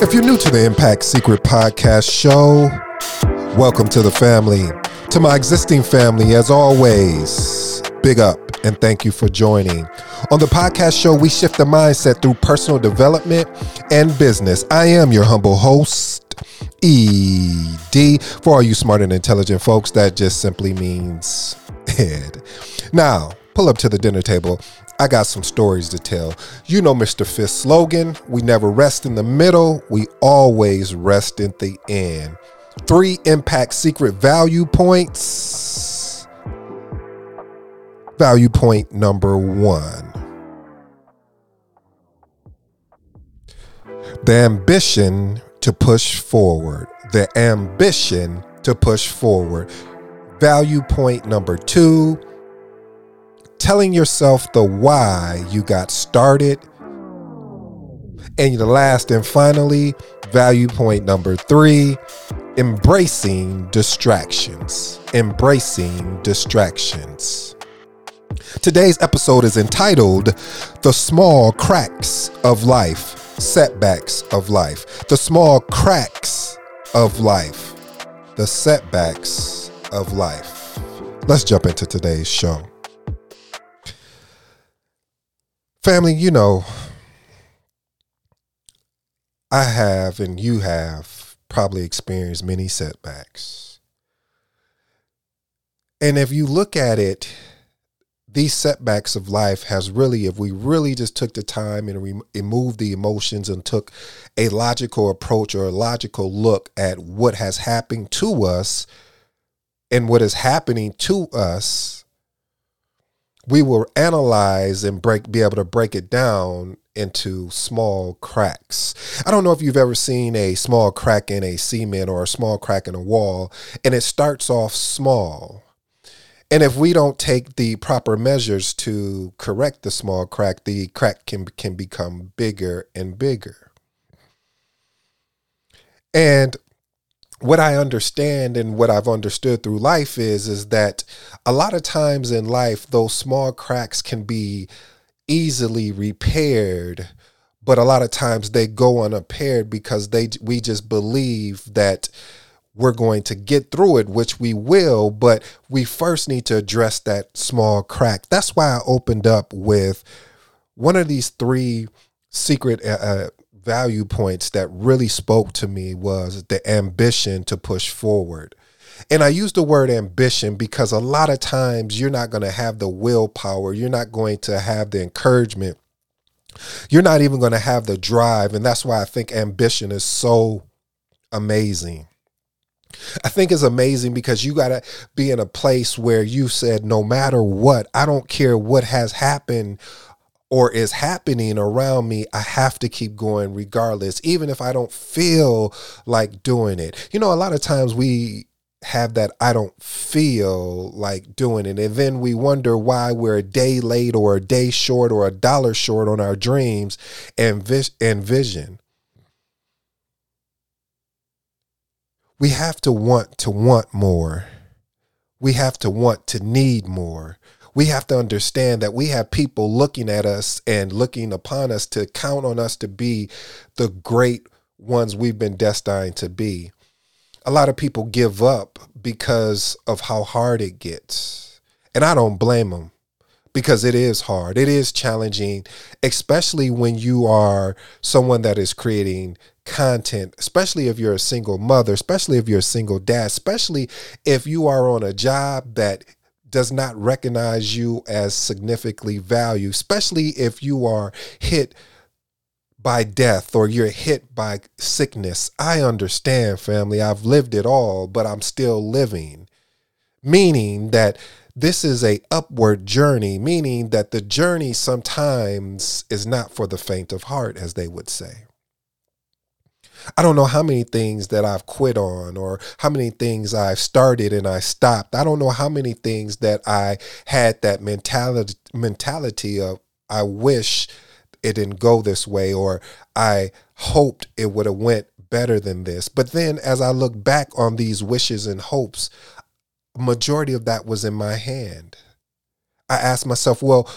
If you're new to the Impact Secret Podcast show, welcome to the family. To my existing family, as always, big up and thank you for joining. On the podcast show, we shift the mindset through personal development and business. I am your humble host, ED. For all you smart and intelligent folks, that just simply means Ed. Now, pull up to the dinner table. I got some stories to tell. You know Mr. Fist's slogan we never rest in the middle, we always rest at the end. Three impact secret value points. Value point number one the ambition to push forward. The ambition to push forward. Value point number two telling yourself the why you got started. And the last and finally, value point number three embracing distractions. Embracing distractions. Today's episode is entitled The Small Cracks of Life, Setbacks of Life. The Small Cracks of Life, the Setbacks of Life. Let's jump into today's show. Family, you know, I have and you have probably experienced many setbacks. And if you look at it, these setbacks of life has really, if we really just took the time and removed the emotions and took a logical approach or a logical look at what has happened to us and what is happening to us, we will analyze and break be able to break it down into small cracks. I don't know if you've ever seen a small crack in a cement or a small crack in a wall and it starts off small. And if we don't take the proper measures to correct the small crack, the crack can can become bigger and bigger. And what I understand and what I've understood through life is is that a lot of times in life those small cracks can be easily repaired but a lot of times they go unimpaired because they we just believe that we're going to get through it which we will but we first need to address that small crack. That's why I opened up with one of these three secret uh, uh value points that really spoke to me was the ambition to push forward. And I use the word ambition because a lot of times you're not going to have the willpower, you're not going to have the encouragement, you're not even going to have the drive. And that's why I think ambition is so amazing. I think it's amazing because you got to be in a place where you said, no matter what, I don't care what has happened or is happening around me, I have to keep going regardless, even if I don't feel like doing it. You know, a lot of times we have that I don't feel like doing it. And then we wonder why we're a day late or a day short or a dollar short on our dreams and, vis- and vision. We have to want to want more. We have to want to need more we have to understand that we have people looking at us and looking upon us to count on us to be the great ones we've been destined to be. A lot of people give up because of how hard it gets. And I don't blame them because it is hard. It is challenging, especially when you are someone that is creating content, especially if you're a single mother, especially if you're a single dad, especially if you are on a job that does not recognize you as significantly valued, especially if you are hit by death or you're hit by sickness. I understand, family. I've lived it all, but I'm still living. Meaning that this is a upward journey, meaning that the journey sometimes is not for the faint of heart, as they would say. I don't know how many things that I've quit on or how many things I've started and I stopped. I don't know how many things that I had that mentality mentality of I wish it didn't go this way or I hoped it would have went better than this. But then as I look back on these wishes and hopes, majority of that was in my hand. I asked myself, well,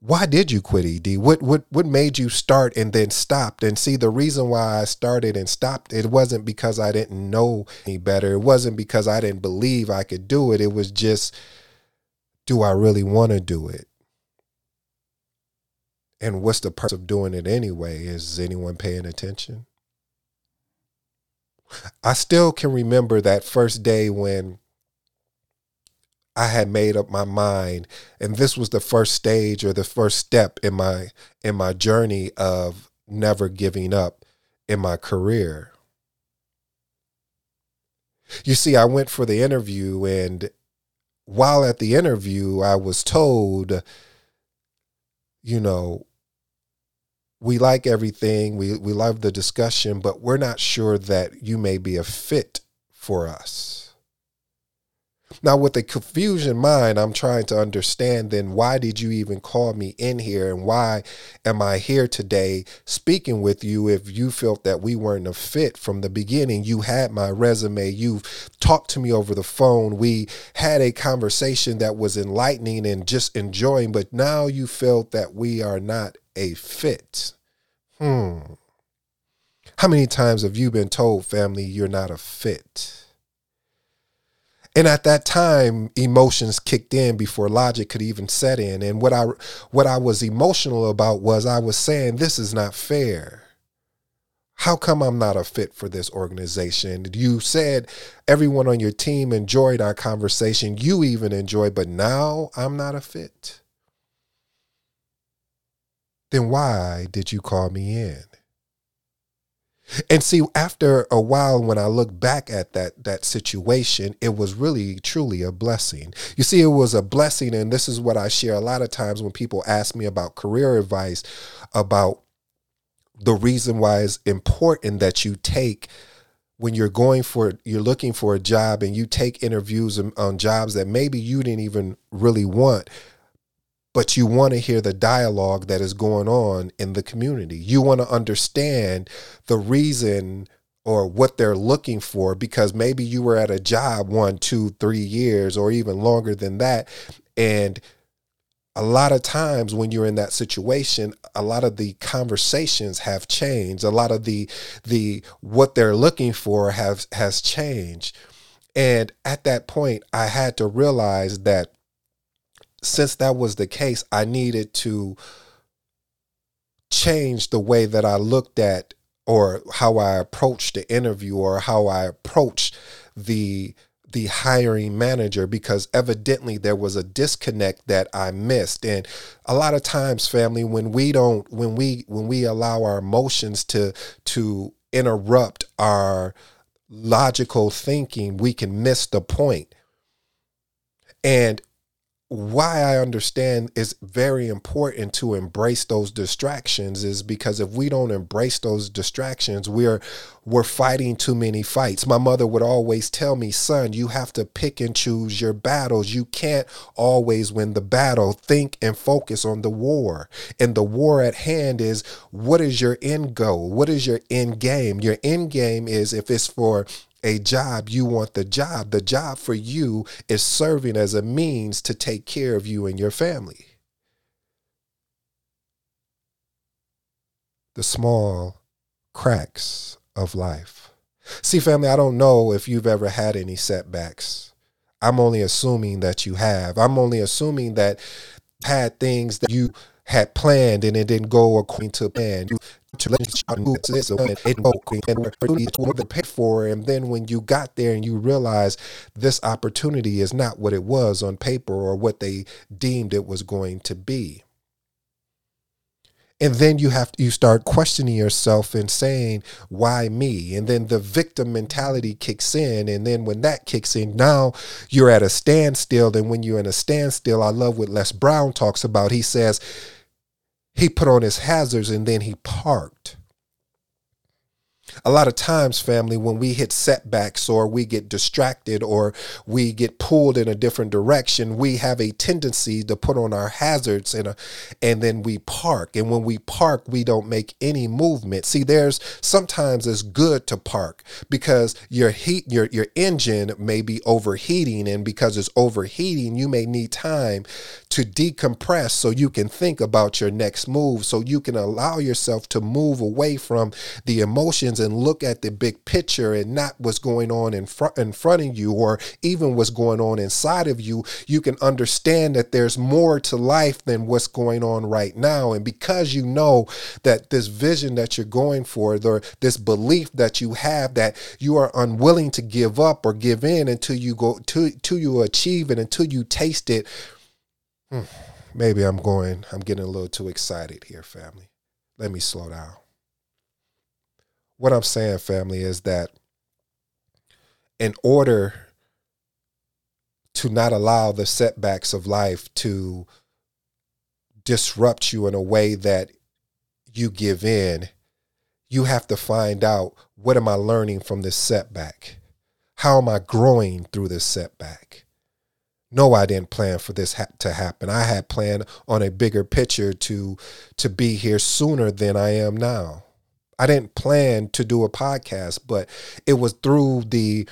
why did you quit ED? What what what made you start and then stopped? And see, the reason why I started and stopped, it wasn't because I didn't know any better. It wasn't because I didn't believe I could do it. It was just, do I really want to do it? And what's the purpose of doing it anyway? Is anyone paying attention? I still can remember that first day when I had made up my mind and this was the first stage or the first step in my in my journey of never giving up in my career. You see, I went for the interview and while at the interview I was told you know we like everything, we we love the discussion, but we're not sure that you may be a fit for us. Now, with a confusion mind, I'm trying to understand then why did you even call me in here and why am I here today speaking with you if you felt that we weren't a fit from the beginning? You had my resume, you've talked to me over the phone, we had a conversation that was enlightening and just enjoying, but now you felt that we are not a fit. Hmm. How many times have you been told, family, you're not a fit? And at that time emotions kicked in before logic could even set in. And what i what i was emotional about was i was saying this is not fair. How come i'm not a fit for this organization? You said everyone on your team enjoyed our conversation. You even enjoyed but now i'm not a fit. Then why did you call me in and see, after a while, when I look back at that that situation, it was really truly a blessing. You see, it was a blessing, and this is what I share a lot of times when people ask me about career advice, about the reason why it's important that you take when you're going for you're looking for a job and you take interviews on jobs that maybe you didn't even really want but you want to hear the dialogue that is going on in the community. You want to understand the reason or what they're looking for because maybe you were at a job one, two, three years or even longer than that. And a lot of times when you're in that situation a lot of the conversations have changed a lot of the the what they're looking for have has changed and at that point i had to realize that since that was the case, I needed to change the way that I looked at or how I approached the interview or how I approached the the hiring manager because evidently there was a disconnect that I missed. And a lot of times family when we don't when we when we allow our emotions to to interrupt our logical thinking we can miss the point. And why I understand it's very important to embrace those distractions is because if we don't embrace those distractions, we're we're fighting too many fights. My mother would always tell me, son, you have to pick and choose your battles. You can't always win the battle. Think and focus on the war. And the war at hand is what is your end goal? What is your end game? Your end game is if it's for a job, you want the job. The job for you is serving as a means to take care of you and your family. The small cracks of life. See, family, I don't know if you've ever had any setbacks. I'm only assuming that you have. I'm only assuming that had things that you had planned and it didn't go according to plan. You to let this and pay for and then when you got there and you realize this opportunity is not what it was on paper or what they deemed it was going to be. And then you have you start questioning yourself and saying why me? And then the victim mentality kicks in. And then when that kicks in now you're at a standstill. And when you're in a standstill i love what les brown talks about. He says he put on his hazards and then he parked. A lot of times, family, when we hit setbacks or we get distracted or we get pulled in a different direction, we have a tendency to put on our hazards and, a, and then we park. And when we park, we don't make any movement. See, there's sometimes it's good to park because your heat, your, your engine may be overheating. And because it's overheating, you may need time to decompress so you can think about your next move, so you can allow yourself to move away from the emotions and look at the big picture and not what's going on in front in front of you or even what's going on inside of you. You can understand that there's more to life than what's going on right now. And because you know that this vision that you're going for, or this belief that you have that you are unwilling to give up or give in until you go to you achieve it, until you taste it. Hmm, maybe I'm going, I'm getting a little too excited here, family. Let me slow down what I'm saying, family, is that in order to not allow the setbacks of life to disrupt you in a way that you give in, you have to find out what am I learning from this setback? How am I growing through this setback? No, I didn't plan for this ha- to happen. I had planned on a bigger picture to to be here sooner than I am now. I didn't plan to do a podcast, but it was through the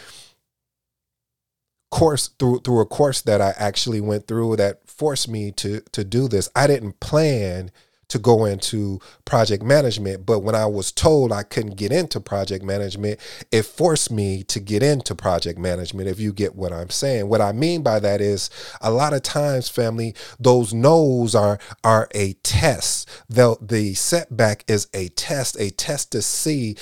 course through through a course that I actually went through that forced me to to do this. I didn't plan to go into project management. But when I was told I couldn't get into project management, it forced me to get into project management, if you get what I'm saying. What I mean by that is a lot of times, family, those no's are are a test. The, the setback is a test, a test to see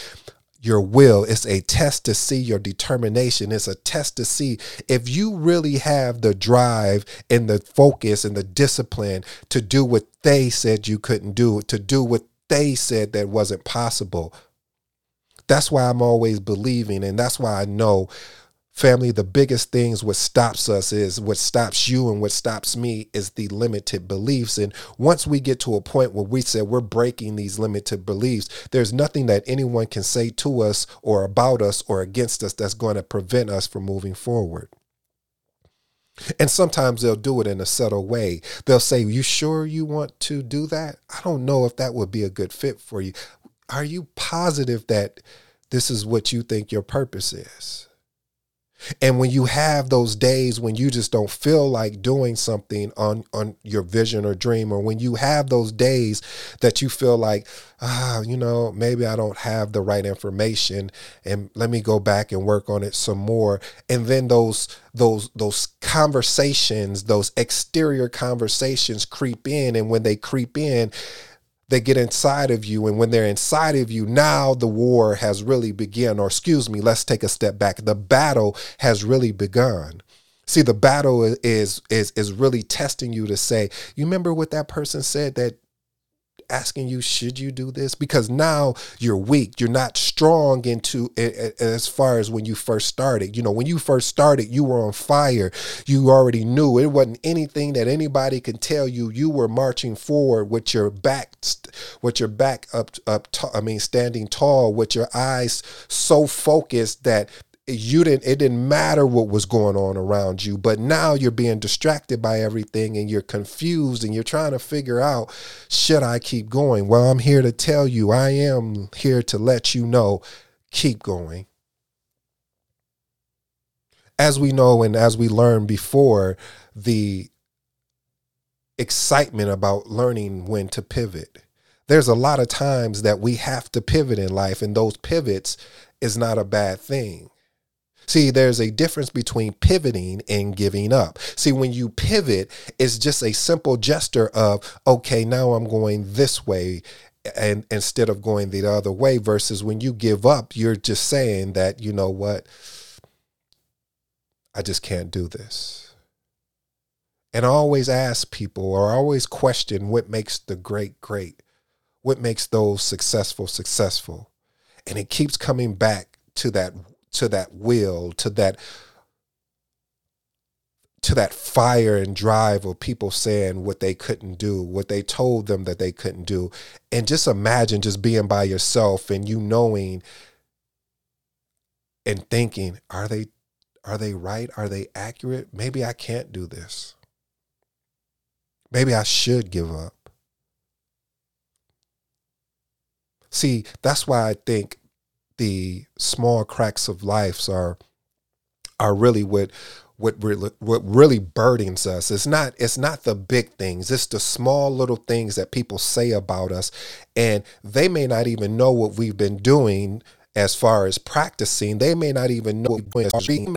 your will. It's a test to see your determination. It's a test to see if you really have the drive and the focus and the discipline to do what they said you couldn't do, to do what they said that wasn't possible. That's why I'm always believing, and that's why I know Family, the biggest things what stops us is what stops you and what stops me is the limited beliefs. And once we get to a point where we say we're breaking these limited beliefs, there's nothing that anyone can say to us or about us or against us that's going to prevent us from moving forward. And sometimes they'll do it in a subtle way. They'll say, You sure you want to do that? I don't know if that would be a good fit for you. Are you positive that this is what you think your purpose is? And when you have those days when you just don't feel like doing something on on your vision or dream, or when you have those days that you feel like, ah, you know, maybe I don't have the right information, and let me go back and work on it some more. And then those those those conversations, those exterior conversations creep in, and when they creep in, they get inside of you. And when they're inside of you now the war has really begun. Or excuse me let's take a step back. The battle has really begun. See the battle is is is really testing you to say you remember what that person said that asking you should you do this? Because now you're weak. You're not strong into as far as when you first started. You know when you first started you were on fire. You already knew. It wasn't anything that anybody could tell you. You were marching forward with your back with your back up up t- i mean standing tall with your eyes so focused that you didn't it didn't matter what was going on around you but now you're being distracted by everything and you're confused and you're trying to figure out should i keep going? Well i'm here to tell you i am here to let you know keep going. As we know and as we learned before the excitement about learning when to pivot. There's a lot of times that we have to pivot in life and those pivots is not a bad thing See, there's a difference between pivoting and giving up. See, when you pivot, it's just a simple gesture of, okay, now I'm going this way and instead of going the other way versus when you give up, you're just saying that, you know what? I just can't do this. And I always ask people or always question what makes the great great, what makes those successful successful. And it keeps coming back to that to that will, to that to that fire and drive of people saying what they couldn't do, what they told them that they couldn't do. And just imagine just being by yourself and you knowing and thinking, are they are they right? Are they accurate? Maybe I can't do this. Maybe I should give up. See, that's why I think the small cracks of life are are really what what really what really burdens us. It's not it's not the big things. It's the small little things that people say about us and they may not even know what we've been doing as far as practicing, they may not even know what we're doing.